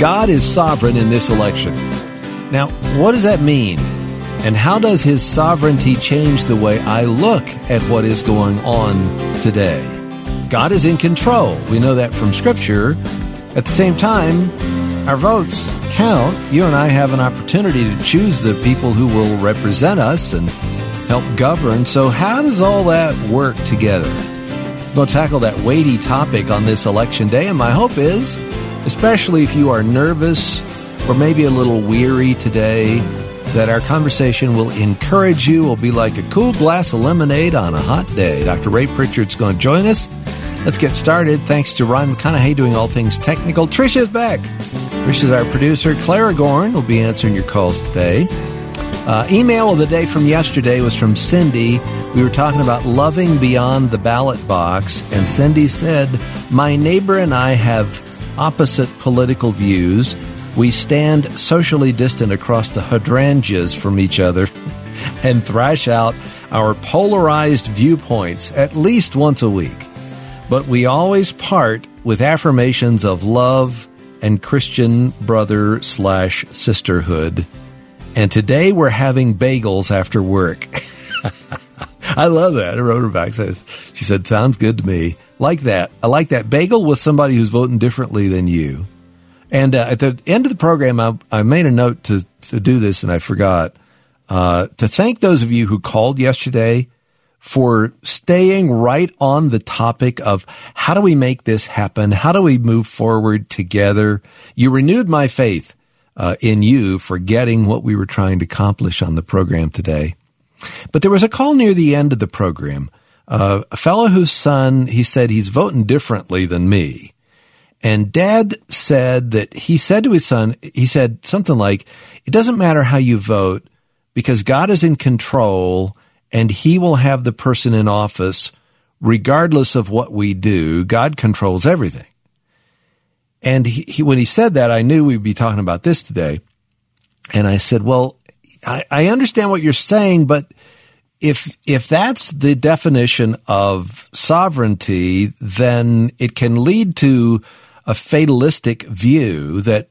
God is sovereign in this election. Now, what does that mean? And how does his sovereignty change the way I look at what is going on today? God is in control. We know that from Scripture. At the same time, our votes count. You and I have an opportunity to choose the people who will represent us and help govern. So, how does all that work together? We'll tackle that weighty topic on this election day, and my hope is, especially if you are nervous or maybe a little weary today, that our conversation will encourage you, will be like a cool glass of lemonade on a hot day. Dr. Ray Pritchard's going to join us. Let's get started. Thanks to Ryan McConaughey doing all things technical. Trisha's back. Trisha's our producer. Clara Gorn will be answering your calls today. Uh, email of the day from yesterday was from Cindy. We were talking about loving beyond the ballot box, and Cindy said, My neighbor and I have opposite political views. We stand socially distant across the hydrangeas from each other and thrash out our polarized viewpoints at least once a week but we always part with affirmations of love and Christian brother slash sisterhood. And today we're having bagels after work. I love that. I wrote her back says she said, "Sounds good to me." Like that. I like that bagel with somebody who's voting differently than you. And uh, at the end of the program, I, I made a note to to do this, and I forgot uh, to thank those of you who called yesterday for staying right on the topic of how do we make this happen? How do we move forward together? You renewed my faith uh, in you for getting what we were trying to accomplish on the program today. But there was a call near the end of the program. Uh, a fellow whose son, he said he's voting differently than me. And dad said that he said to his son, he said something like, it doesn't matter how you vote because God is in control and he will have the person in office regardless of what we do. God controls everything. And he, he, when he said that, I knew we'd be talking about this today. And I said, well, I, I understand what you're saying, but if, if that's the definition of sovereignty, then it can lead to a fatalistic view that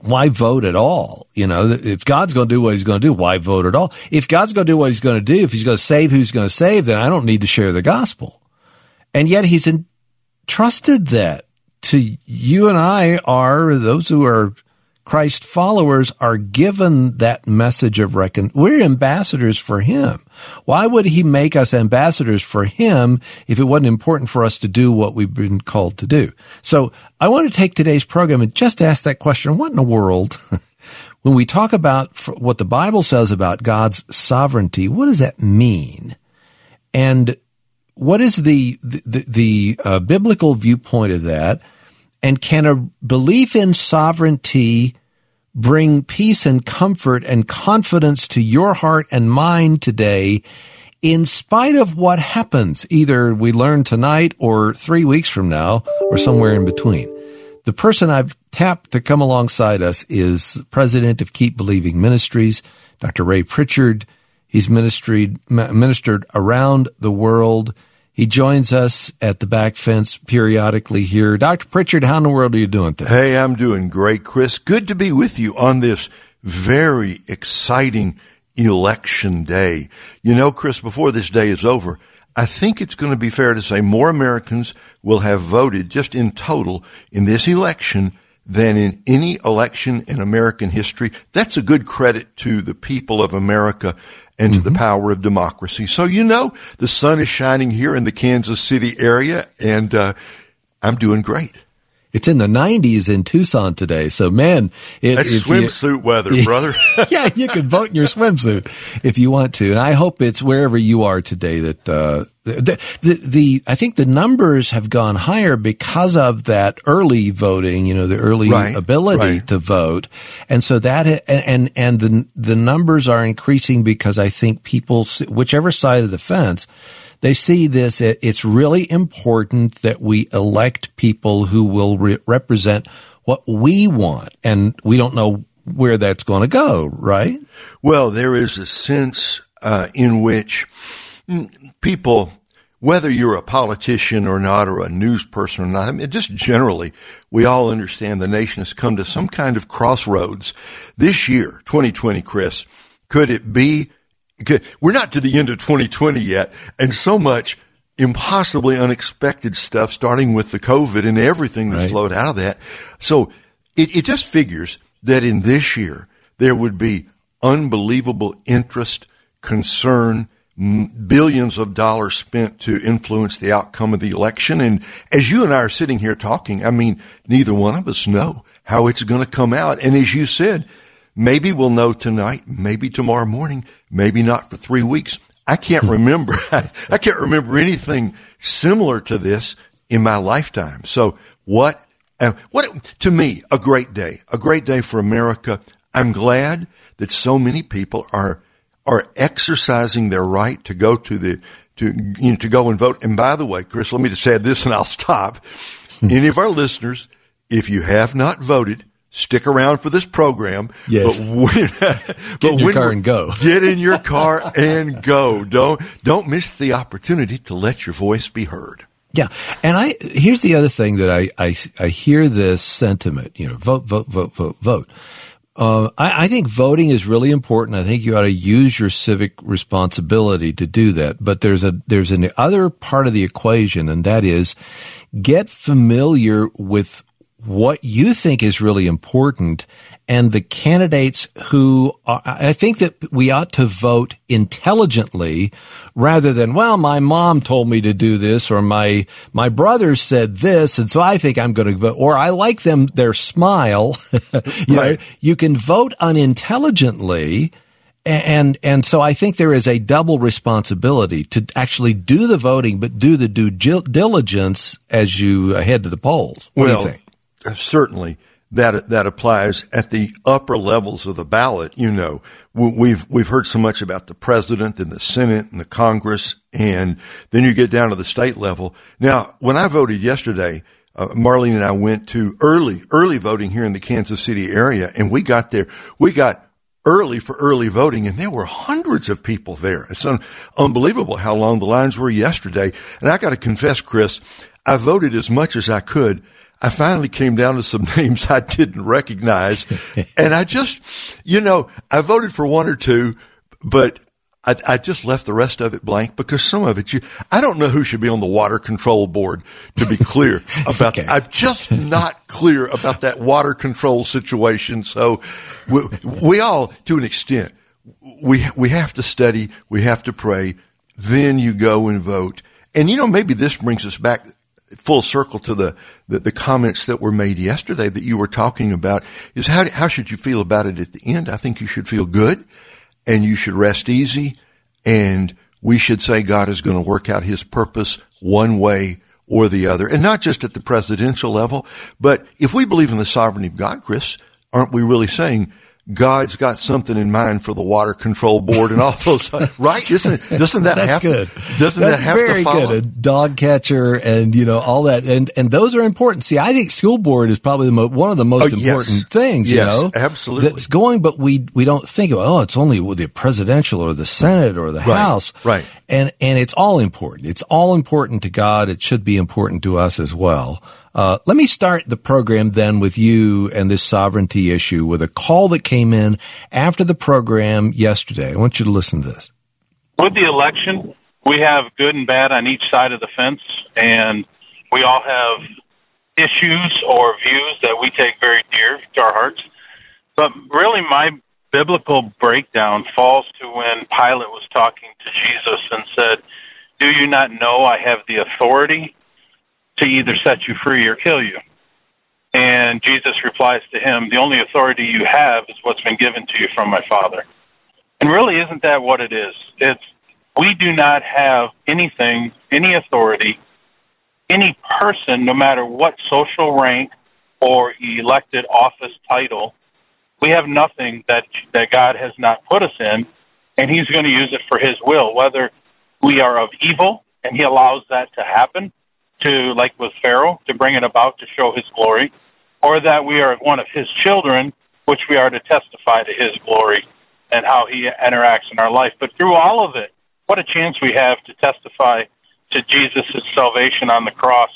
why vote at all? You know, if God's going to do what he's going to do, why vote at all? If God's going to do what he's going to do, if he's going to save who's going to save, then I don't need to share the gospel. And yet he's entrusted that to you and I are those who are Christ followers are given that message of recon. We're ambassadors for him. Why would he make us ambassadors for him if it wasn't important for us to do what we've been called to do? So I want to take today's program and just ask that question. What in the world? when we talk about what the Bible says about God's sovereignty, what does that mean? And what is the, the, the uh, biblical viewpoint of that? And can a belief in sovereignty bring peace and comfort and confidence to your heart and mind today in spite of what happens? Either we learn tonight or three weeks from now or somewhere in between. The person I've tapped to come alongside us is president of Keep Believing Ministries, Dr. Ray Pritchard. He's ministered, ministered around the world. He joins us at the back fence periodically here. Dr. Pritchard, how in the world are you doing today? Hey, I'm doing great, Chris. Good to be with you on this very exciting election day. You know, Chris, before this day is over, I think it's going to be fair to say more Americans will have voted just in total in this election than in any election in American history. That's a good credit to the people of America and to mm-hmm. the power of democracy. So, you know, the sun is shining here in the Kansas City area, and uh, I'm doing great. It's in the 90s in Tucson today. So, man, it, that's swimsuit you, weather, brother. yeah, you can vote in your swimsuit if you want to. And I hope it's wherever you are today that uh, the, the, the I think the numbers have gone higher because of that early voting. You know, the early right, ability right. to vote, and so that and and the the numbers are increasing because I think people, whichever side of the fence they see this, it's really important that we elect people who will re- represent what we want. And we don't know where that's going to go, right? Well, there is a sense uh, in which people whether you're a politician or not, or a news person or not, I mean, just generally, we all understand the nation has come to some kind of crossroads. This year, 2020, Chris, could it be? Could, we're not to the end of 2020 yet, and so much impossibly unexpected stuff, starting with the COVID and everything that's right. flowed out of that. So it, it just figures that in this year, there would be unbelievable interest, concern, billions of dollars spent to influence the outcome of the election. And as you and I are sitting here talking, I mean, neither one of us know how it's going to come out. And as you said, maybe we'll know tonight, maybe tomorrow morning, maybe not for three weeks. I can't remember. I can't remember anything similar to this in my lifetime. So what, uh, what, to me, a great day, a great day for America. I'm glad that so many people are are exercising their right to go to the to you know, to go and vote. And by the way, Chris, let me just add this, and I'll stop. Any of our listeners, if you have not voted, stick around for this program. Yes. But when, get in your car and go. get in your car and go. Don't don't miss the opportunity to let your voice be heard. Yeah, and I here's the other thing that I I, I hear this sentiment. You know, vote, vote, vote, vote, vote. Uh, I, I, think voting is really important. I think you ought to use your civic responsibility to do that. But there's a there's an other part of the equation, and that is get familiar with what you think is really important and the candidates who are, I think that we ought to vote intelligently rather than, well, my mom told me to do this or my, my brother said this. And so I think I'm going to vote or I like them, their smile. you right. know, you can vote unintelligently. And, and so I think there is a double responsibility to actually do the voting, but do the due diligence as you head to the polls. What well, do you think? Certainly that that applies at the upper levels of the ballot. You know, we've we've heard so much about the president and the Senate and the Congress, and then you get down to the state level. Now, when I voted yesterday, uh, Marlene and I went to early early voting here in the Kansas City area, and we got there. We got early for early voting, and there were hundreds of people there. It's un- unbelievable how long the lines were yesterday. And I got to confess, Chris, I voted as much as I could I finally came down to some names I didn't recognize. and I just, you know, I voted for one or two, but I, I, just left the rest of it blank because some of it you, I don't know who should be on the water control board to be clear about okay. I'm just not clear about that water control situation. So we, we all, to an extent, we, we have to study, we have to pray, then you go and vote. And you know, maybe this brings us back full circle to the, the, the, comments that were made yesterday that you were talking about is how, how should you feel about it at the end? I think you should feel good and you should rest easy and we should say God is going to work out his purpose one way or the other. And not just at the presidential level, but if we believe in the sovereignty of God, Chris, aren't we really saying God's got something in mind for the water control board and all those, right? Isn't doesn't that That's have good. To, doesn't That's that have very to follow? good. A dog catcher and you know all that, and and those are important. See, I think school board is probably the mo- one of the most oh, important yes. things. You yes, know, absolutely. That's going, but we we don't think of oh, it's only the presidential or the Senate or the right, House, right? And and it's all important. It's all important to God. It should be important to us as well. Uh, let me start the program then with you and this sovereignty issue with a call that came in after the program yesterday. I want you to listen to this. With the election, we have good and bad on each side of the fence, and we all have issues or views that we take very dear to our hearts. But really, my biblical breakdown falls to when Pilate was talking to Jesus and said, Do you not know I have the authority to either set you free or kill you. And Jesus replies to him, The only authority you have is what's been given to you from my Father. And really, isn't that what it is? It's we do not have anything, any authority, any person, no matter what social rank or elected office title, we have nothing that that God has not put us in, and He's going to use it for His will. Whether we are of evil and He allows that to happen, to, like with Pharaoh, to bring it about to show his glory, or that we are one of his children, which we are to testify to his glory and how he interacts in our life. But through all of it, what a chance we have to testify to Jesus' salvation on the cross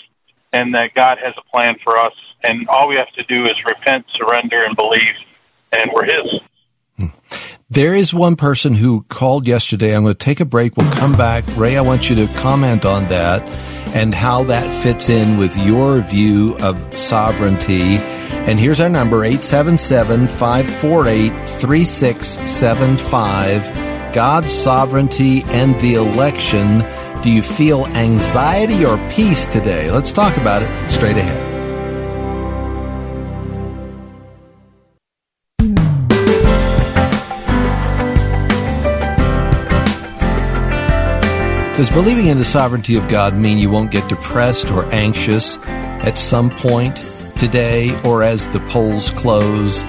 and that God has a plan for us. And all we have to do is repent, surrender, and believe, and we're His. Hmm. There is one person who called yesterday. I'm going to take a break. We'll come back. Ray, I want you to comment on that and how that fits in with your view of sovereignty. And here's our number 877 548 3675. God's sovereignty and the election. Do you feel anxiety or peace today? Let's talk about it straight ahead. Does believing in the sovereignty of God mean you won't get depressed or anxious at some point today or as the polls close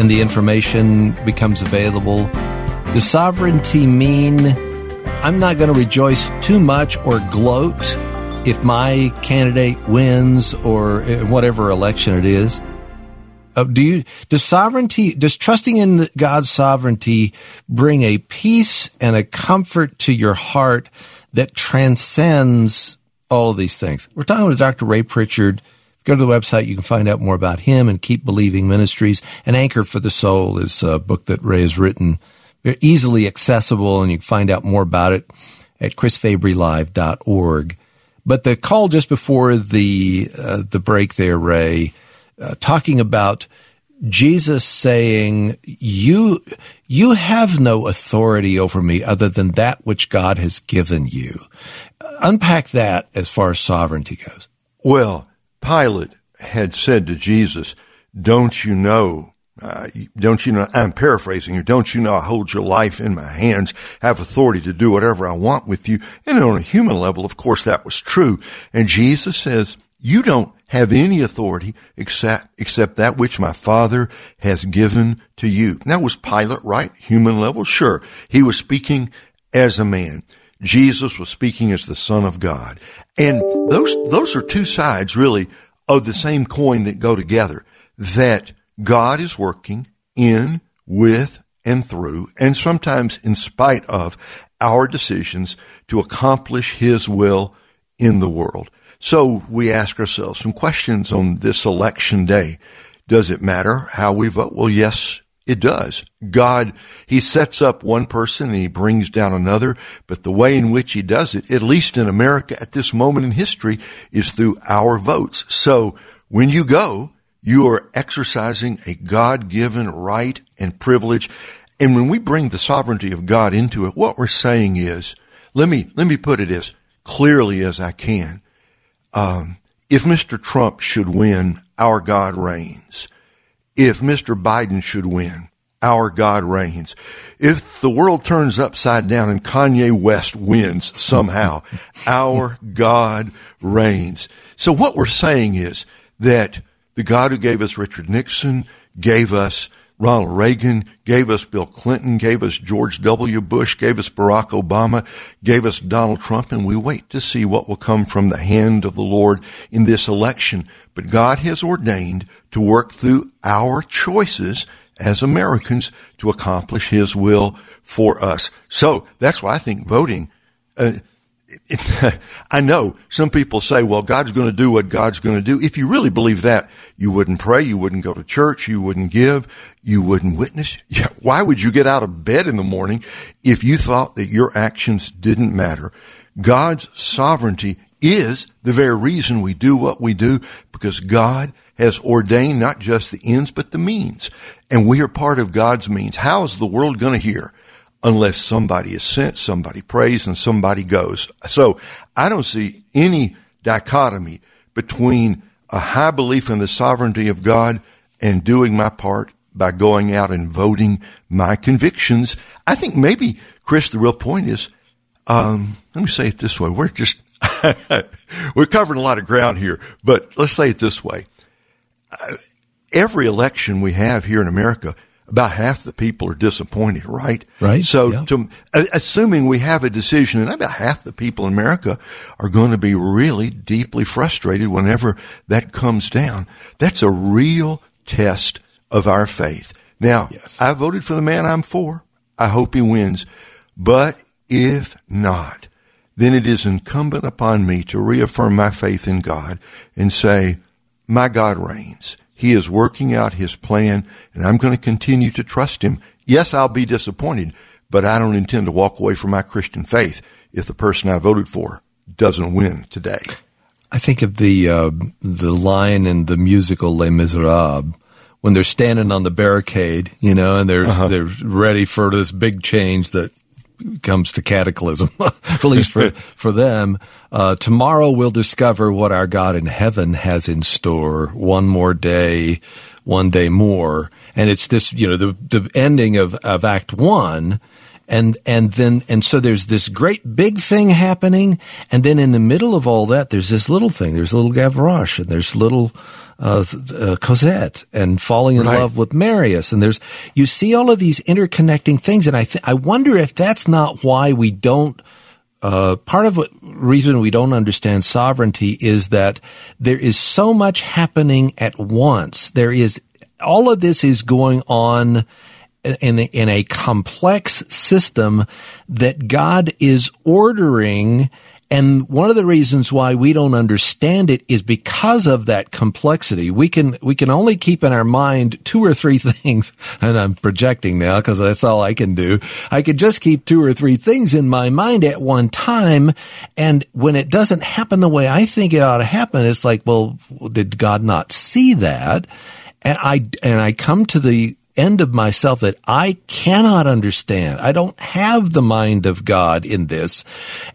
and the information becomes available? Does sovereignty mean I'm not going to rejoice too much or gloat if my candidate wins or whatever election it is? Uh, do you does sovereignty does trusting in God's sovereignty bring a peace and a comfort to your heart that transcends all of these things. We're talking with Dr. Ray Pritchard. Go to the website. You can find out more about him and Keep Believing Ministries. An Anchor for the Soul is a book that Ray has written. Very easily accessible, and you can find out more about it at chrisfabrylive.org. But the call just before the uh, the break there, Ray, uh, talking about Jesus saying, you, you have no authority over me other than that which God has given you. Unpack that as far as sovereignty goes. Well, Pilate had said to Jesus, don't you know, uh, don't you know, I'm paraphrasing here, don't you know I hold your life in my hands, have authority to do whatever I want with you. And on a human level, of course, that was true. And Jesus says, you don't have any authority except, except that which my Father has given to you. Now was Pilate right? Human level? Sure. He was speaking as a man. Jesus was speaking as the Son of God. And those, those are two sides really of the same coin that go together. That God is working in, with, and through, and sometimes in spite of our decisions to accomplish His will in the world. So we ask ourselves some questions on this election day. Does it matter how we vote? Well, yes, it does. God, He sets up one person and He brings down another, but the way in which He does it, at least in America at this moment in history, is through our votes. So when you go, you are exercising a God-given right and privilege. And when we bring the sovereignty of God into it, what we're saying is, let me, let me put it as clearly as I can. Um, if Mr. Trump should win, our God reigns. If Mr. Biden should win, our God reigns. If the world turns upside down and Kanye West wins somehow, our God reigns. So what we're saying is that the God who gave us Richard Nixon, gave us Ronald Reagan, gave us Bill Clinton, gave us George W. Bush, gave us Barack Obama, gave us Donald Trump, and we wait to see what will come from the hand of the Lord in this election. But God has ordained to work through our choices as Americans to accomplish His will for us. So that's why I think voting, uh, I know some people say, well, God's going to do what God's going to do. If you really believe that, you wouldn't pray, you wouldn't go to church, you wouldn't give, you wouldn't witness. Why would you get out of bed in the morning if you thought that your actions didn't matter? God's sovereignty is the very reason we do what we do because God has ordained not just the ends, but the means. And we are part of God's means. How is the world going to hear? Unless somebody is sent, somebody prays, and somebody goes. So I don't see any dichotomy between a high belief in the sovereignty of God and doing my part by going out and voting my convictions. I think maybe, Chris, the real point is, um, let me say it this way. We're just, we're covering a lot of ground here, but let's say it this way. Uh, every election we have here in America, about half the people are disappointed, right? Right. So, yeah. to, assuming we have a decision, and about half the people in America are going to be really deeply frustrated whenever that comes down. That's a real test of our faith. Now, yes. I voted for the man I'm for. I hope he wins. But if not, then it is incumbent upon me to reaffirm my faith in God and say, my God reigns. He is working out his plan and I'm going to continue to trust him. Yes, I'll be disappointed, but I don't intend to walk away from my Christian faith if the person I voted for doesn't win today. I think of the uh, the line in the musical Les Miserables when they're standing on the barricade, you know, and they're uh-huh. they're ready for this big change that comes to cataclysm, at least for for them. Uh, tomorrow we'll discover what our God in heaven has in store. One more day, one day more, and it's this, you know, the the ending of of Act One and and then and so there's this great big thing happening, and then in the middle of all that, there's this little thing. There's little Gavroche, and there's little uh, uh, Cosette, and falling in right. love with Marius, and there's you see all of these interconnecting things, and I th- I wonder if that's not why we don't. Uh, part of what reason we don't understand sovereignty is that there is so much happening at once. There is all of this is going on in, in a complex system that God is ordering. And one of the reasons why we don't understand it is because of that complexity. We can, we can only keep in our mind two or three things. And I'm projecting now because that's all I can do. I can just keep two or three things in my mind at one time. And when it doesn't happen the way I think it ought to happen, it's like, well, did God not see that? And I, and I come to the end of myself that I cannot understand. I don't have the mind of God in this.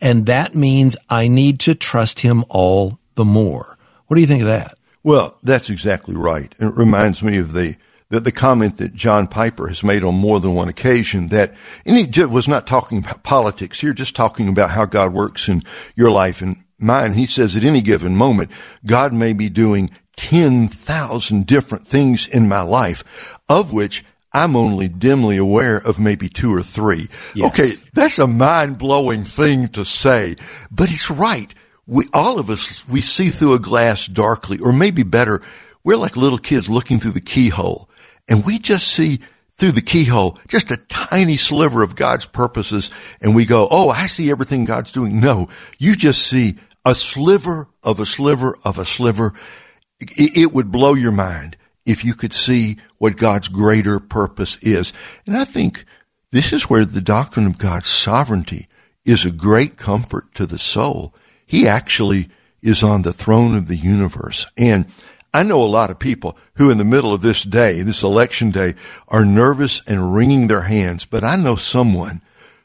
And that means I need to trust him all the more. What do you think of that? Well, that's exactly right. It reminds me of the, the, the comment that John Piper has made on more than one occasion that, and he was not talking about politics here, just talking about how God works in your life and mine. He says at any given moment, God may be doing 10,000 different things in my life, of which I'm only dimly aware of maybe two or three. Yes. Okay, that's a mind blowing thing to say, but he's right. We, all of us, we see through a glass darkly, or maybe better, we're like little kids looking through the keyhole, and we just see through the keyhole just a tiny sliver of God's purposes, and we go, oh, I see everything God's doing. No, you just see a sliver of a sliver of a sliver, it would blow your mind if you could see what God's greater purpose is. And I think this is where the doctrine of God's sovereignty is a great comfort to the soul. He actually is on the throne of the universe. And I know a lot of people who in the middle of this day, this election day, are nervous and wringing their hands, but I know someone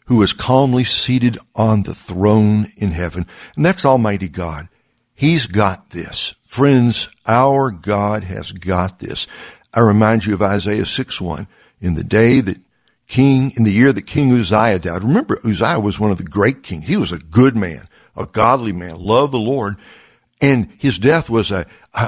who is calmly seated on the throne in heaven, and that's Almighty God. He's got this. Friends, our God has got this. I remind you of Isaiah 6 1. In the day that King, in the year that King Uzziah died. Remember, Uzziah was one of the great kings. He was a good man, a godly man, loved the Lord. And his death was a,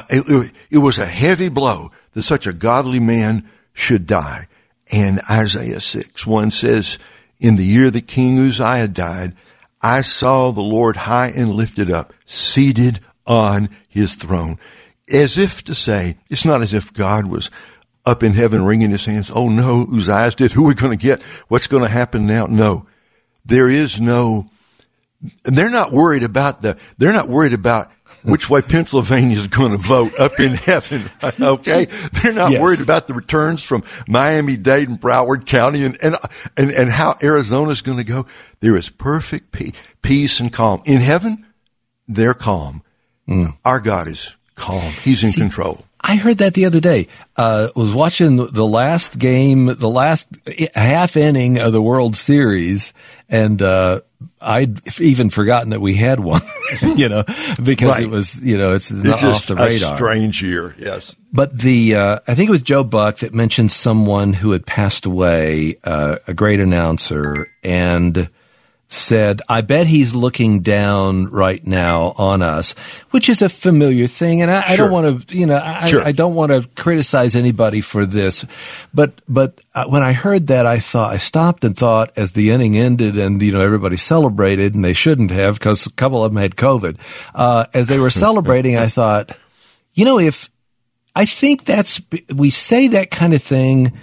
it, it was a heavy blow that such a godly man should die. And Isaiah 6 1 says, in the year that King Uzziah died, I saw the Lord high and lifted up, seated on his throne. As if to say, it's not as if God was up in heaven wringing his hands. Oh no, Uzziah's did? Who are we going to get? What's going to happen now? No. There is no, they're not worried about the, they're not worried about which way Pennsylvania is going to vote up in heaven. Okay. They're not yes. worried about the returns from Miami Dade and Broward County and, and, and, and how Arizona is going to go. There is perfect peace and calm in heaven. They're calm. Mm. Our God is calm. He's in See, control. I heard that the other day. Uh, was watching the last game, the last half inning of the World Series, and uh, I'd even forgotten that we had one. you know, because right. it was you know it's, it's off the radar. strange year, yes. But the uh, I think it was Joe Buck that mentioned someone who had passed away, uh, a great announcer, and said, I bet he's looking down right now on us, which is a familiar thing. And I, sure. I don't want to, you know, I, sure. I, don't want to criticize anybody for this. But, but uh, when I heard that, I thought, I stopped and thought as the inning ended and, you know, everybody celebrated and they shouldn't have because a couple of them had COVID. Uh, as they were celebrating, I thought, you know, if I think that's, we say that kind of thing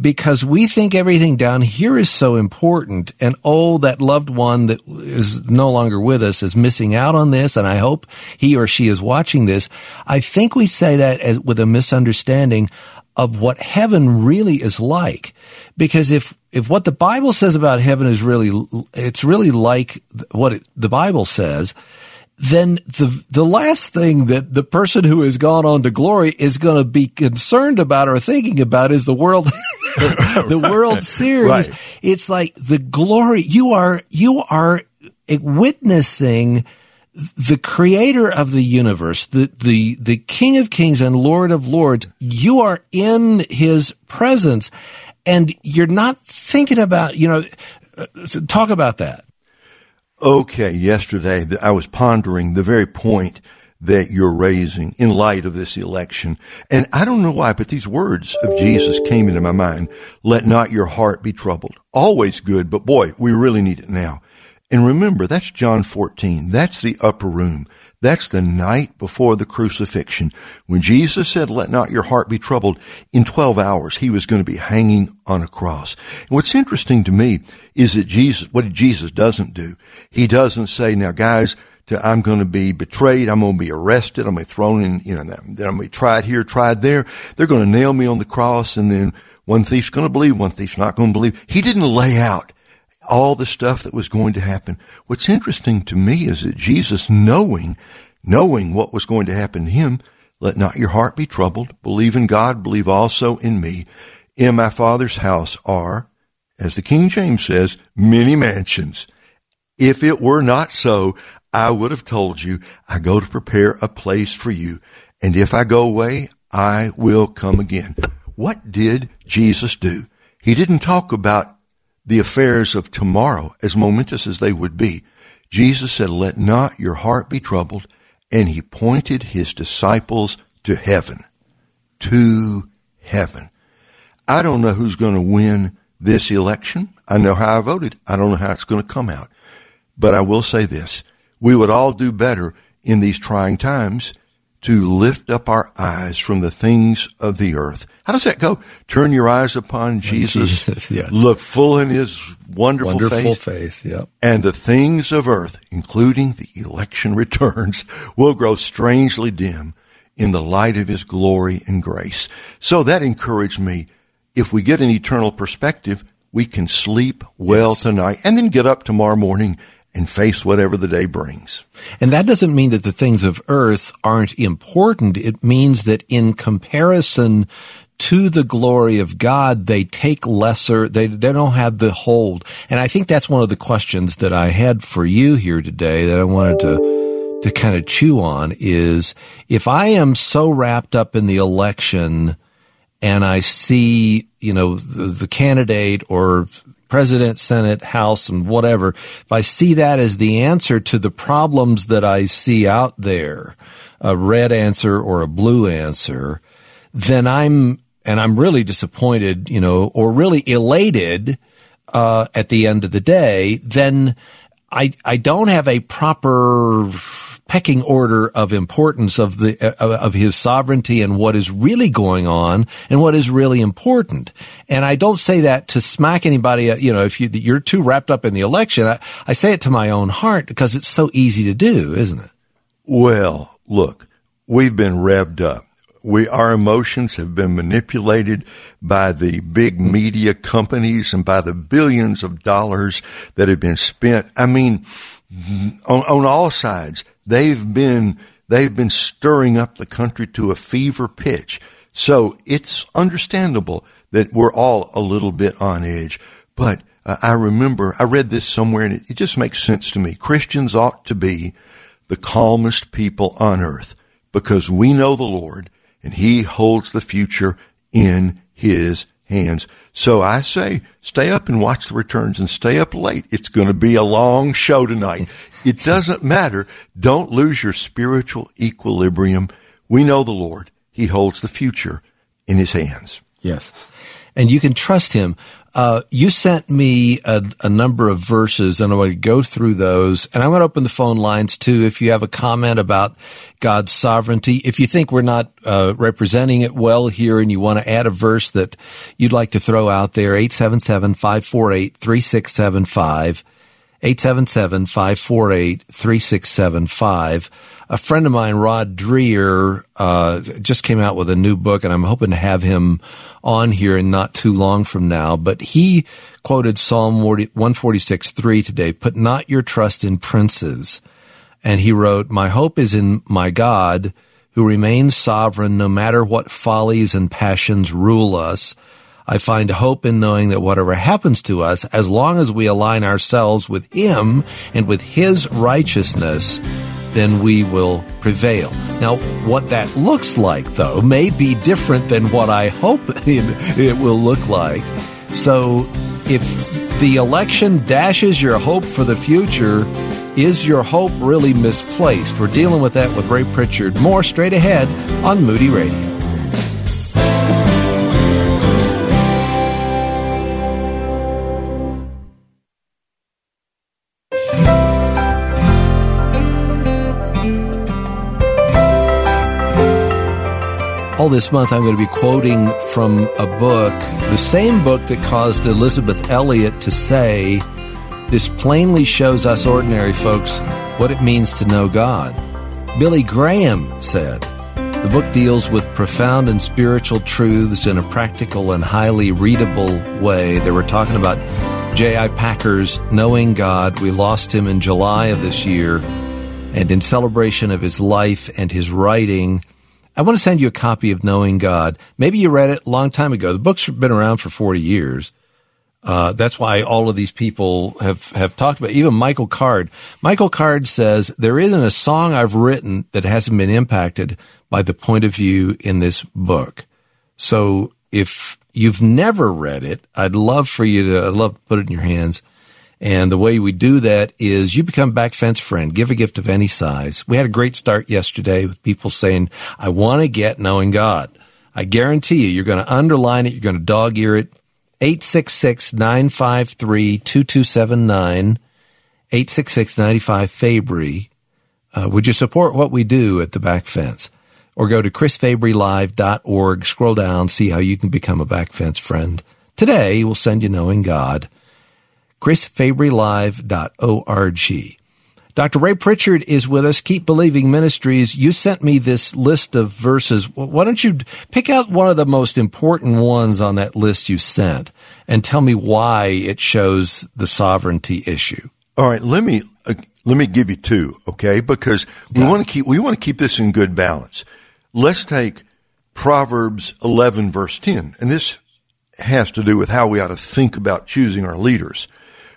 because we think everything down here is so important. And oh, that loved one that is no longer with us is missing out on this. And I hope he or she is watching this. I think we say that as, with a misunderstanding of what heaven really is like. Because if, if what the Bible says about heaven is really, it's really like what it, the Bible says, then the the last thing that the person who has gone on to glory is going to be concerned about or thinking about is the world the World Series. Right. It's like the glory you are you are witnessing the creator of the universe, the, the, the King of Kings and Lord of Lords, you are in his presence and you're not thinking about, you know, uh, talk about that. Okay, yesterday I was pondering the very point that you're raising in light of this election. And I don't know why, but these words of Jesus came into my mind. Let not your heart be troubled. Always good, but boy, we really need it now. And remember, that's John 14. That's the upper room. That's the night before the crucifixion. When Jesus said, let not your heart be troubled, in 12 hours he was going to be hanging on a cross. And what's interesting to me is that Jesus, what Jesus doesn't do, he doesn't say, now guys, to, I'm going to be betrayed. I'm going to be arrested. I'm going to be thrown in, you know, then I'm going to be tried here, tried there. They're going to nail me on the cross. And then one thief's going to believe, one thief's not going to believe. He didn't lay out all the stuff that was going to happen. What's interesting to me is that Jesus, knowing, knowing what was going to happen to him, let not your heart be troubled. Believe in God, believe also in me. In my Father's house are, as the King James says, many mansions. If it were not so, I would have told you, I go to prepare a place for you. And if I go away, I will come again. What did Jesus do? He didn't talk about the affairs of tomorrow, as momentous as they would be, Jesus said, Let not your heart be troubled. And he pointed his disciples to heaven. To heaven. I don't know who's going to win this election. I know how I voted. I don't know how it's going to come out. But I will say this. We would all do better in these trying times to lift up our eyes from the things of the earth. How does that go? Turn your eyes upon Jesus, Jesus yeah. look full in his wonderful, wonderful face, face yep. and the things of earth, including the election returns, will grow strangely dim in the light of his glory and grace. So that encouraged me. If we get an eternal perspective, we can sleep well yes. tonight and then get up tomorrow morning and face whatever the day brings. And that doesn't mean that the things of earth aren't important. It means that in comparison to the glory of God, they take lesser, they, they don't have the hold. And I think that's one of the questions that I had for you here today that I wanted to, to kind of chew on is if I am so wrapped up in the election and I see, you know, the, the candidate or president, senate, house, and whatever, if I see that as the answer to the problems that I see out there, a red answer or a blue answer, then I'm, and I'm really disappointed, you know, or really elated, uh, at the end of the day, then I, I don't have a proper pecking order of importance of the of his sovereignty and what is really going on and what is really important. And I don't say that to smack anybody. Uh, you know, if you, you're too wrapped up in the election, I, I say it to my own heart because it's so easy to do, isn't it? Well, look, we've been revved up. We, our emotions have been manipulated by the big media companies and by the billions of dollars that have been spent. I mean, on, on all sides. They've been, they've been stirring up the country to a fever pitch. So it's understandable that we're all a little bit on edge. But uh, I remember, I read this somewhere and it, it just makes sense to me. Christians ought to be the calmest people on earth because we know the Lord and He holds the future in His hands. So I say, stay up and watch the returns and stay up late. It's going to be a long show tonight. It doesn't matter. Don't lose your spiritual equilibrium. We know the Lord. He holds the future in his hands. Yes. And you can trust him. Uh, you sent me a, a, number of verses and I'm going to go through those and I'm going to open the phone lines too. If you have a comment about God's sovereignty, if you think we're not uh, representing it well here and you want to add a verse that you'd like to throw out there, 877-548-3675, 877-548-3675 a friend of mine, Rod Dreher, uh, just came out with a new book, and I'm hoping to have him on here in not too long from now. But he quoted Psalm 146 3 today, put not your trust in princes. And he wrote, My hope is in my God, who remains sovereign no matter what follies and passions rule us. I find hope in knowing that whatever happens to us, as long as we align ourselves with Him and with His righteousness, then we will prevail. Now, what that looks like, though, may be different than what I hope it, will look like. So, if the election dashes your hope for the future, is your hope really misplaced? We're dealing with that with Ray Pritchard. More straight ahead on Moody Radio. All this month, I'm going to be quoting from a book, the same book that caused Elisabeth Elliot to say, This plainly shows us ordinary folks what it means to know God. Billy Graham said, The book deals with profound and spiritual truths in a practical and highly readable way. They were talking about J.I. Packer's Knowing God. We lost him in July of this year. And in celebration of his life and his writing, I want to send you a copy of Knowing God. Maybe you read it a long time ago. The book's been around for 40 years. Uh, that's why all of these people have, have talked about, even Michael Card. Michael Card says, there isn't a song I've written that hasn't been impacted by the point of view in this book. So if you've never read it, I'd love for you to, I'd love to put it in your hands. And the way we do that is you become back fence friend, give a gift of any size. We had a great start yesterday with people saying, I want to get knowing God. I guarantee you, you're going to underline it. You're going to dog ear it. 866-953-2279, 866-95-FABRY. Uh, would you support what we do at the back fence? Or go to chrisfabrylive.org, scroll down, see how you can become a back fence friend. Today, we'll send you knowing God chrisfabrylive.org. Dr. Ray Pritchard is with us. Keep Believing Ministries. You sent me this list of verses. Why don't you pick out one of the most important ones on that list you sent and tell me why it shows the sovereignty issue? All right, let me uh, let me give you two, okay? Because we yeah. want to keep we want to keep this in good balance. Let's take Proverbs 11 verse 10. And this has to do with how we ought to think about choosing our leaders.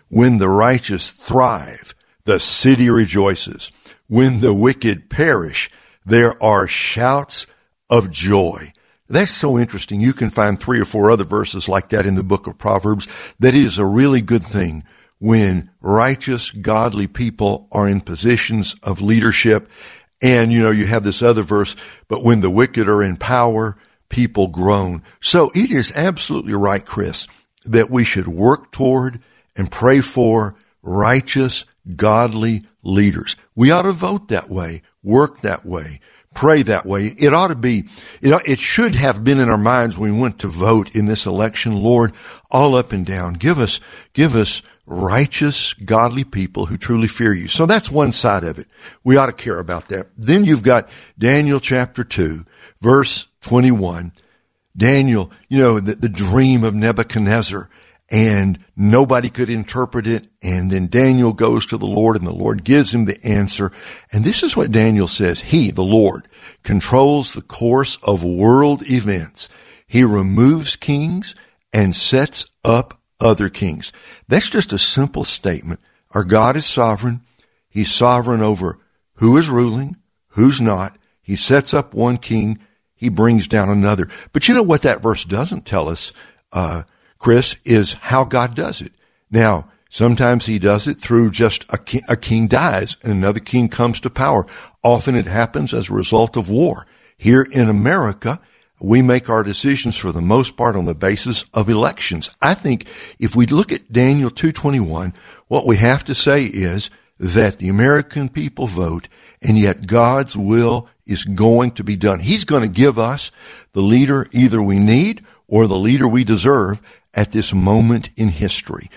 When the righteous thrive, the city rejoices. When the wicked perish, there are shouts of joy. That's so interesting. You can find three or four other verses like that in the book of Proverbs. That is a really good thing when righteous, godly people are in positions of leadership. And, you know, you have this other verse, but when the wicked are in power, people groan. So it is absolutely right, Chris, that we should work toward and pray for righteous, godly leaders. We ought to vote that way, work that way, pray that way. It ought to be, know, it should have been in our minds when we went to vote in this election. Lord, all up and down, give us, give us righteous, godly people who truly fear you. So that's one side of it. We ought to care about that. Then you've got Daniel chapter 2, verse 21. Daniel, you know, the, the dream of Nebuchadnezzar and nobody could interpret it. And then Daniel goes to the Lord and the Lord gives him the answer. And this is what Daniel says. He, the Lord, controls the course of world events. He removes kings and sets up other kings. That's just a simple statement. Our God is sovereign. He's sovereign over who is ruling, who's not. He sets up one king. He brings down another. But you know what that verse doesn't tell us? Uh, Chris, is how God does it. Now, sometimes he does it through just a king, a king dies and another king comes to power. Often it happens as a result of war. Here in America, we make our decisions for the most part on the basis of elections. I think if we look at Daniel 221, what we have to say is that the American people vote and yet God's will is going to be done. He's going to give us the leader either we need or the leader we deserve at this moment in history.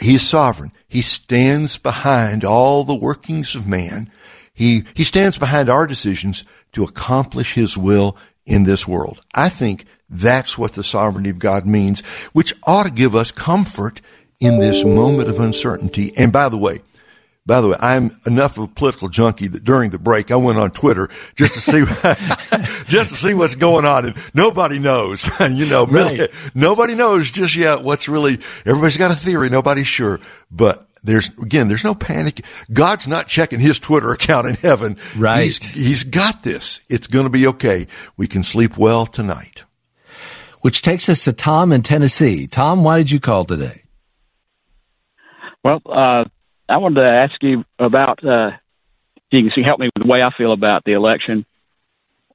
He is sovereign. He stands behind all the workings of man. He, he stands behind our decisions to accomplish his will in this world. I think that's what the sovereignty of God means, which ought to give us comfort in this moment of uncertainty. And by the way, by the way, I'm enough of a political junkie that during the break I went on Twitter just to see just to see what's going on, and nobody knows. you know, really, right. nobody knows just yet what's really. Everybody's got a theory. Nobody's sure, but there's again, there's no panic. God's not checking his Twitter account in heaven. Right. He's, he's got this. It's going to be okay. We can sleep well tonight. Which takes us to Tom in Tennessee. Tom, why did you call today? Well, uh, I wanted to ask you about. Uh, you can see, help me with the way I feel about the election.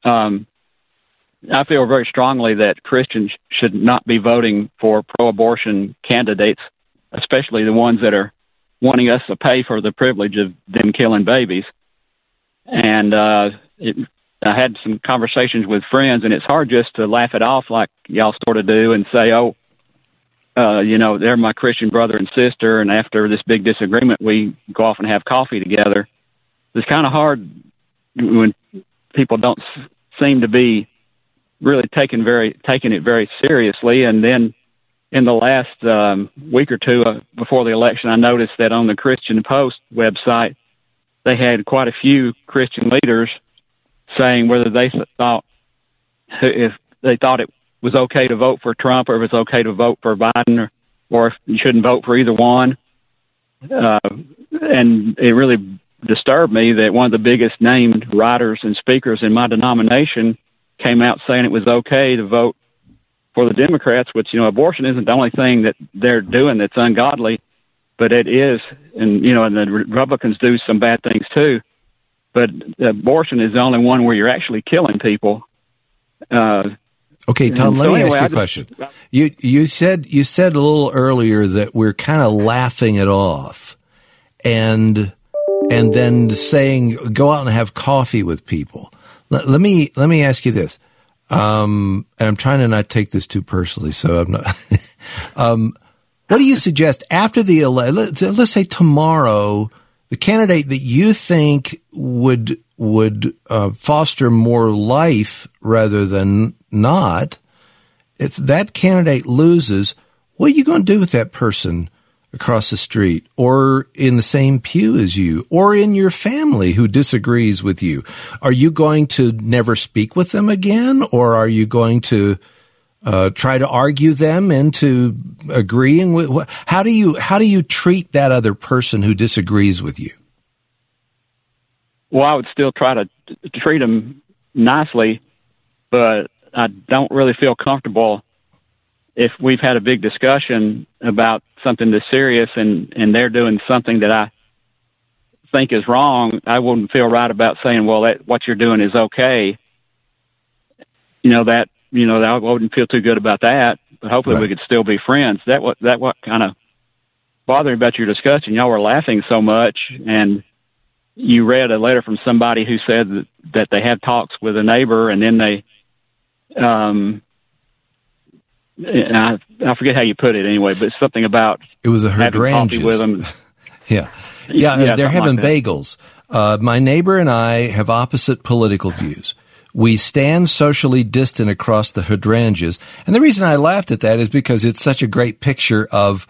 Um, I feel very strongly that Christians should not be voting for pro-abortion candidates, especially the ones that are wanting us to pay for the privilege of them killing babies. And uh, it, I had some conversations with friends, and it's hard just to laugh it off like y'all sort of do and say, "Oh, uh, you know, they're my Christian brother and sister, and after this big disagreement, we go off and have coffee together. It's kind of hard when people don't seem to be really taking very taking it very seriously. And then in the last um, week or two uh, before the election, I noticed that on the Christian Post website, they had quite a few Christian leaders saying whether they thought if they thought it was okay to vote for Trump or if it's okay to vote for Biden or, or if you shouldn't vote for either one. Uh, and it really disturbed me that one of the biggest named writers and speakers in my denomination came out saying it was okay to vote for the Democrats, which, you know, abortion isn't the only thing that they're doing that's ungodly, but it is, and, you know, and the Republicans do some bad things too. But abortion is the only one where you're actually killing people. Uh, Okay, Tom, let so me anyway, ask you a question. You you said you said a little earlier that we're kind of laughing it off, and and then saying go out and have coffee with people. Let, let me let me ask you this, um, and I'm trying to not take this too personally, so I'm not. um, what do you suggest after the election? Let's say tomorrow, the candidate that you think would would uh, foster more life rather than not, if that candidate loses, what are you going to do with that person across the street or in the same pew as you or in your family who disagrees with you? Are you going to never speak with them again or are you going to uh, try to argue them into agreeing with how do you how do you treat that other person who disagrees with you? Well, I would still try to, to treat them nicely, but I don't really feel comfortable if we've had a big discussion about something that's serious and and they're doing something that I think is wrong. I wouldn't feel right about saying, "Well, that what you're doing is okay." You know that you know I wouldn't feel too good about that. But hopefully, right. we could still be friends. That what that what kind of bothered me about your discussion. Y'all were laughing so much, and you read a letter from somebody who said that, that they had talks with a neighbor, and then they um, I, I forget how you put it anyway, but something about it was a hydrangeas with them. yeah. Yeah, yeah they're having like bagels. Uh, my neighbor and I have opposite political views. We stand socially distant across the hydrangeas. And the reason I laughed at that is because it's such a great picture of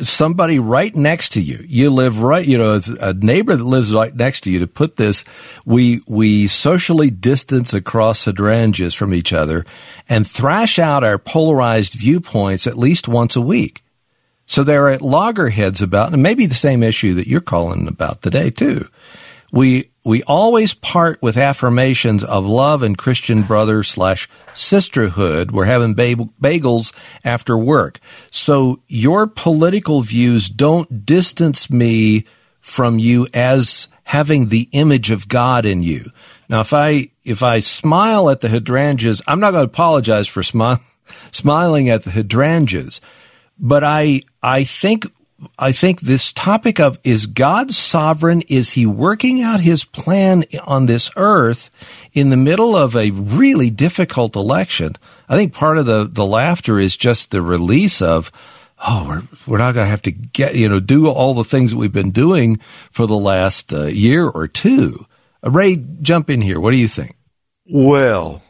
somebody right next to you. You live right, you know, a neighbor that lives right next to you to put this, we, we socially distance across hydrangeas from each other and thrash out our polarized viewpoints at least once a week. So they're at loggerheads about, and maybe the same issue that you're calling about today too. We, we always part with affirmations of love and Christian brother slash sisterhood. We're having bagels after work. So your political views don't distance me from you as having the image of God in you. Now, if I if I smile at the hydrangeas, I'm not going to apologize for smile, smiling at the hydrangeas, but I I think I think this topic of is God sovereign? Is he working out his plan on this earth in the middle of a really difficult election? I think part of the, the laughter is just the release of, oh, we're, we're not going to have to get, you know, do all the things that we've been doing for the last uh, year or two. Uh, Ray, jump in here. What do you think? Well,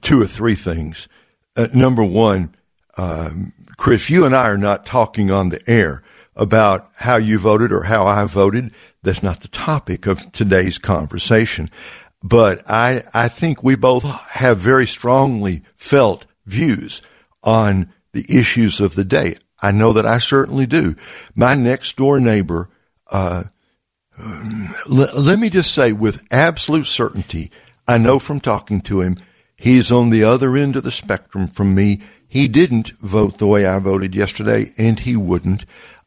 two or three things. Uh, number one, um, Chris, you and I are not talking on the air about how you voted or how I voted. That's not the topic of today's conversation. But I, I think we both have very strongly felt views on the issues of the day. I know that I certainly do. My next door neighbor, uh, l- let me just say with absolute certainty, I know from talking to him, he's on the other end of the spectrum from me. He didn't vote the way I voted yesterday, and he wouldn't.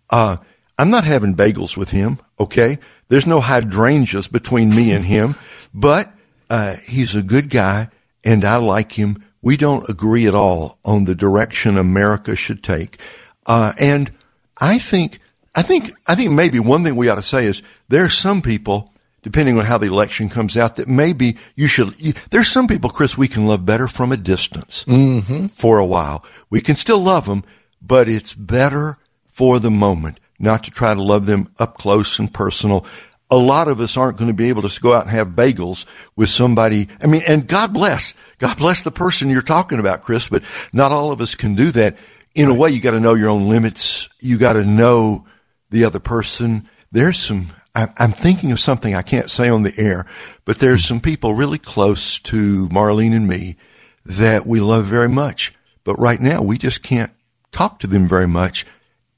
Uh, I'm not having bagels with him, okay? There's no hydrangeas between me and him, but uh, he's a good guy, and I like him. We don't agree at all on the direction America should take. Uh, and I think, I think, I think maybe one thing we ought to say is there are some people, depending on how the election comes out, that maybe you should. You, there's some people, Chris, we can love better from a distance mm-hmm. for a while. We can still love them, but it's better for the moment, not to try to love them up close and personal. A lot of us aren't going to be able to go out and have bagels with somebody. I mean, and God bless, God bless the person you're talking about, Chris, but not all of us can do that. In right. a way, you got to know your own limits. You got to know the other person. There's some, I'm thinking of something I can't say on the air, but there's some people really close to Marlene and me that we love very much. But right now, we just can't talk to them very much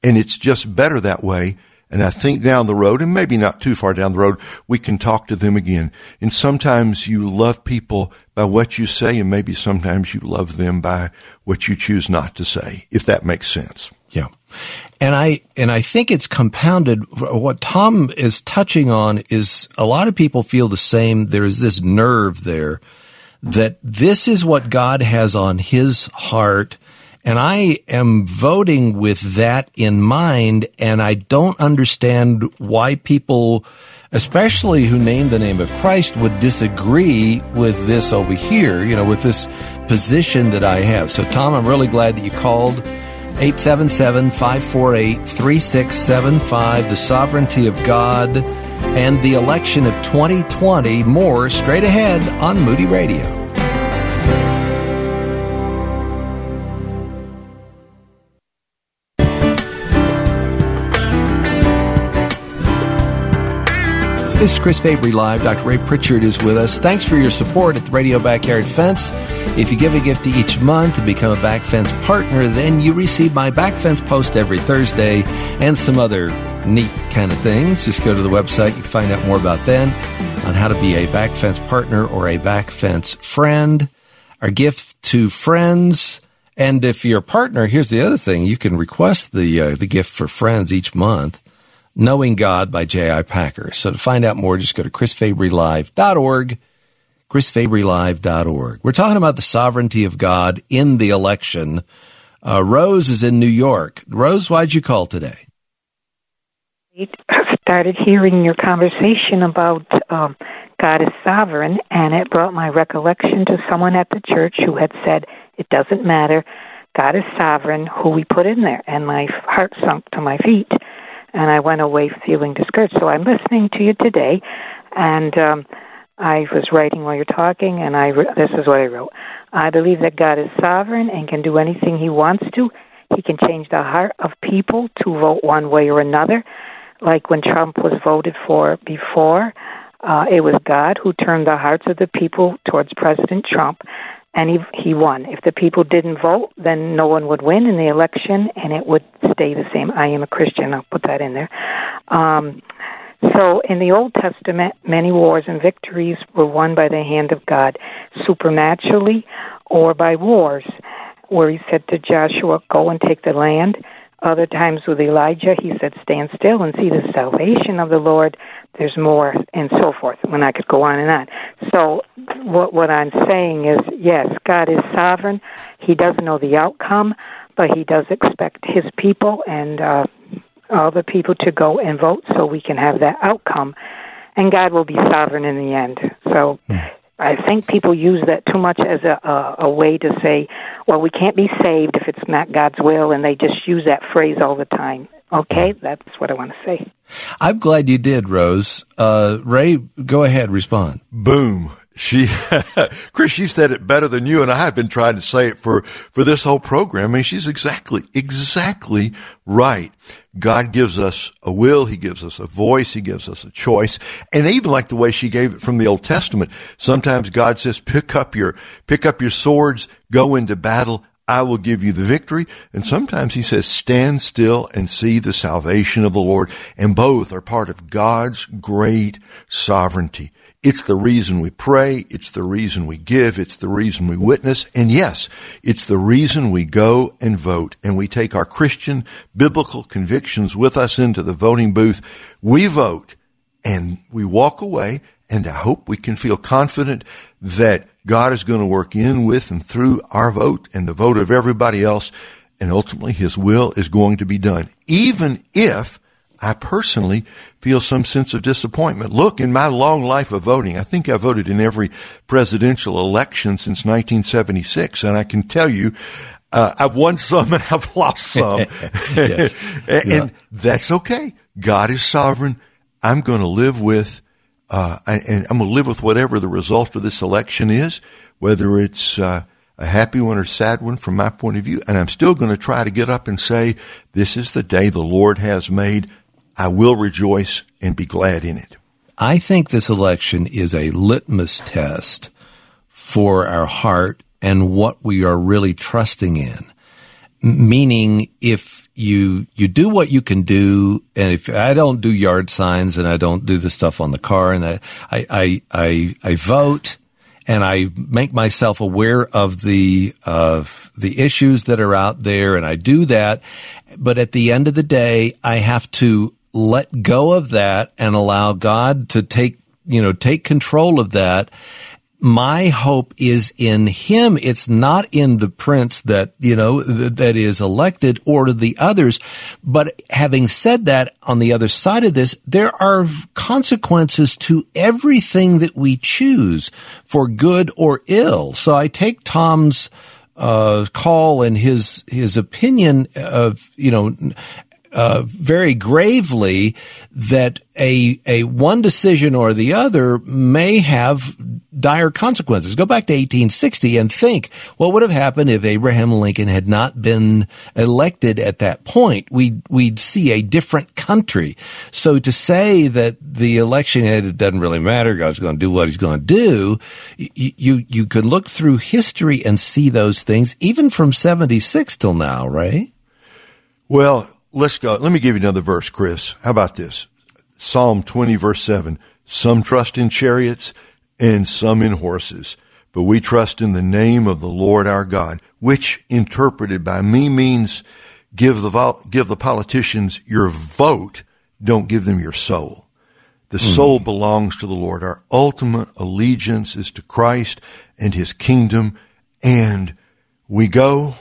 and it's just better that way. And I think down the road, and maybe not too far down the road, we can talk to them again. And sometimes you love people by what you say, and maybe sometimes you love them by what you choose not to say, if that makes sense. Yeah. And I, and I think it's compounded. What Tom is touching on is a lot of people feel the same. There is this nerve there that this is what God has on his heart and I am voting with that in mind. And I don't understand why people, especially who name the name of Christ, would disagree with this over here, you know, with this position that I have. So, Tom, I'm really glad that you called. 877 548 3675, the sovereignty of God and the election of 2020. More straight ahead on Moody Radio. This is Chris Fabry Live. Dr. Ray Pritchard is with us. Thanks for your support at the Radio Backyard Fence. If you give a gift each month and become a Back Fence partner, then you receive my Back Fence post every Thursday and some other neat kind of things. Just go to the website. You can find out more about then on how to be a Back Fence partner or a Back Fence friend. Our gift to friends. And if you're a partner, here's the other thing. You can request the, uh, the gift for friends each month. Knowing God by J.I. Packer. So to find out more, just go to chrisfabrylive.org, chrisfabrylive.org. We're talking about the sovereignty of God in the election. Uh, Rose is in New York. Rose, why'd you call today? I started hearing your conversation about um, God is sovereign, and it brought my recollection to someone at the church who had said, It doesn't matter. God is sovereign, who we put in there. And my heart sunk to my feet and I went away feeling discouraged. So I'm listening to you today, and um, I was writing while you're talking, and I re- this is what I wrote. I believe that God is sovereign and can do anything He wants to. He can change the heart of people to vote one way or another, like when Trump was voted for before. Uh, it was God who turned the hearts of the people towards President Trump, and he he won. If the people didn't vote, then no one would win in the election, and it would stay the same. I am a Christian. I'll put that in there. Um, so in the Old Testament, many wars and victories were won by the hand of God, supernaturally, or by wars, where He said to Joshua, "Go and take the land." Other times with Elijah, he said, Stand still and see the salvation of the Lord. There's more, and so forth. When I could go on and on. So, what, what I'm saying is, yes, God is sovereign. He doesn't know the outcome, but He does expect His people and uh, all the people to go and vote so we can have that outcome. And God will be sovereign in the end. So, mm. I think people use that too much as a, a, a way to say, well, we can't be saved if it's not God's will, and they just use that phrase all the time. Okay, that's what I want to say. I'm glad you did, Rose. Uh, Ray, go ahead, respond. Boom. She, Chris, she said it better than you, and I have been trying to say it for, for this whole program. I mean, she's exactly, exactly right. God gives us a will. He gives us a voice. He gives us a choice. And even like the way she gave it from the Old Testament, sometimes God says, pick up your, pick up your swords, go into battle. I will give you the victory. And sometimes he says, stand still and see the salvation of the Lord. And both are part of God's great sovereignty. It's the reason we pray. It's the reason we give. It's the reason we witness. And yes, it's the reason we go and vote and we take our Christian biblical convictions with us into the voting booth. We vote and we walk away and I hope we can feel confident that God is going to work in with and through our vote and the vote of everybody else. And ultimately his will is going to be done. Even if I personally feel some sense of disappointment. Look, in my long life of voting, I think I voted in every presidential election since 1976, and I can tell you, uh, I've won some and I've lost some. and, yeah. and that's okay. God is sovereign. I'm going to live with, uh, and I'm going to live with whatever the result of this election is, whether it's, uh, a happy one or sad one from my point of view. And I'm still going to try to get up and say, this is the day the Lord has made. I will rejoice and be glad in it. I think this election is a litmus test for our heart and what we are really trusting in. Meaning, if you you do what you can do, and if I don't do yard signs and I don't do the stuff on the car, and I I I, I vote and I make myself aware of the of the issues that are out there, and I do that. But at the end of the day, I have to let go of that and allow God to take, you know, take control of that. My hope is in him. It's not in the prince that, you know, th- that is elected or the others. But having said that, on the other side of this, there are consequences to everything that we choose for good or ill. So I take Tom's, uh, call and his his opinion of you know uh, very gravely that a a one decision or the other may have dire consequences. Go back to 1860 and think what would have happened if Abraham Lincoln had not been elected at that point. We we'd see a different country. So to say that the election it doesn't really matter, God's going to do what He's going to do, you you, you could look through history and see those things, even from 76 till now, right? Well, let's go. Let me give you another verse, Chris. How about this? Psalm 20 verse 7. Some trust in chariots and some in horses, but we trust in the name of the Lord our God, which interpreted by me means give the, give the politicians your vote. Don't give them your soul. The mm. soul belongs to the Lord. Our ultimate allegiance is to Christ and his kingdom. And we go,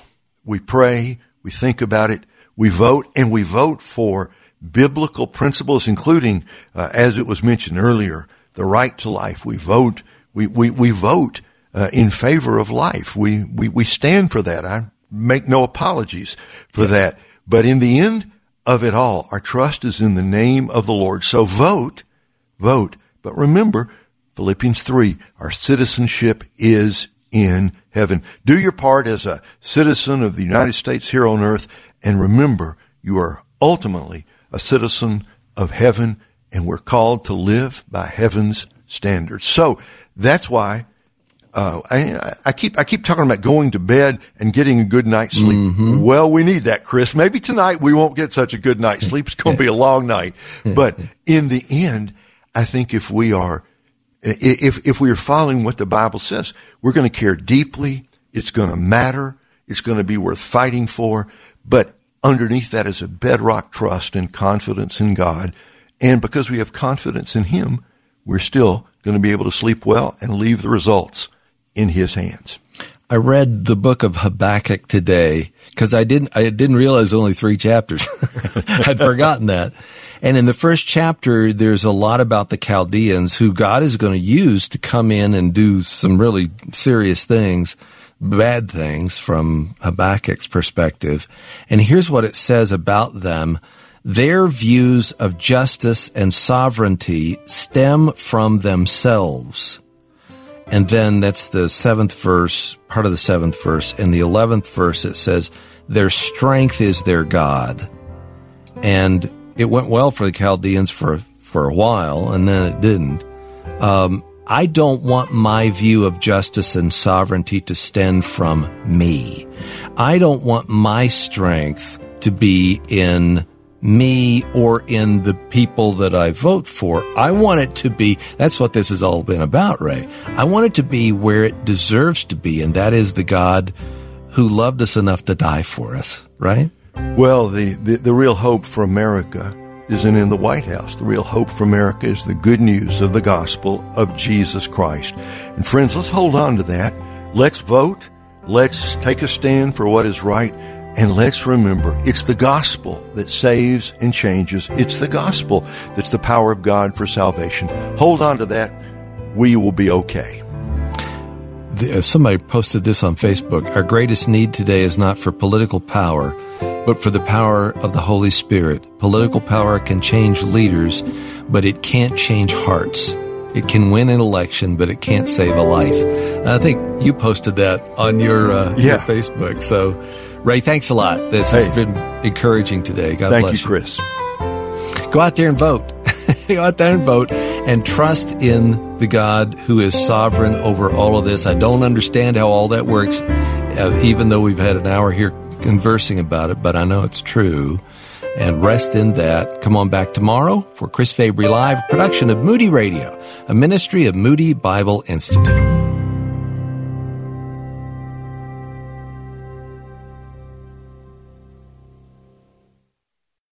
we pray, we think about it, we vote and we vote for biblical principles, including, uh, as it was mentioned earlier, the right to life. We vote, we, we, we vote uh, in favor of life. We, we, we stand for that. I make no apologies for yes. that. But in the end of it all, our trust is in the name of the Lord. So vote, vote. But remember, Philippians 3, our citizenship is in heaven. Do your part as a citizen of the United States here on earth and remember, you are ultimately a citizen of heaven and we're called to live by heaven's standards. So that's why uh, I, I, keep I keep talking about going to bed and getting a good night's sleep. Mm-hmm. Well, we need that, Chris. Maybe tonight we won't get such a good night's sleep. It's going to be a long night, but in the end, I think if we are if if we are following what the Bible says, we're going to care deeply. It's going to matter. It's going to be worth fighting for. But underneath that is a bedrock trust and confidence in God. And because we have confidence in Him, we're still going to be able to sleep well and leave the results in His hands. I read the book of Habakkuk today because I didn't I didn't realize only three chapters. I'd forgotten that. And in the first chapter, there's a lot about the Chaldeans who God is going to use to come in and do some really serious things, bad things from Habakkuk's perspective. And here's what it says about them. Their views of justice and sovereignty stem from themselves. And then that's the seventh verse, part of the seventh verse. In the eleventh verse, it says, Their strength is their God. And it went well for the Chaldeans for, for a while, and then it didn't. Um, I don't want my view of justice and sovereignty to stem from me. I don't want my strength to be in me or in the people that I vote for. I want it to be, that's what this has all been about, Ray. I want it to be where it deserves to be, and that is the God who loved us enough to die for us, right? Well, the, the, the real hope for America isn't in the White House. The real hope for America is the good news of the gospel of Jesus Christ. And friends, let's hold on to that. Let's vote. Let's take a stand for what is right. And let's remember, it's the gospel that saves and changes. It's the gospel that's the power of God for salvation. Hold on to that. We will be okay. The, uh, somebody posted this on Facebook. Our greatest need today is not for political power, but for the power of the Holy Spirit. Political power can change leaders, but it can't change hearts. It can win an election, but it can't save a life. I think you posted that on your, uh, yeah. your Facebook. So, Ray, thanks a lot. This Hey. has been encouraging today. God Thank bless you, Chris. Go out there and vote. Go out there and vote and trust in the God who is sovereign over all of this. I don't understand how all that works, uh, even though we've had an hour here conversing about it, but I know it's true. And rest in that. Come on back tomorrow for Chris Fabry Live, production of Moody Radio, a ministry of Moody Bible Institute.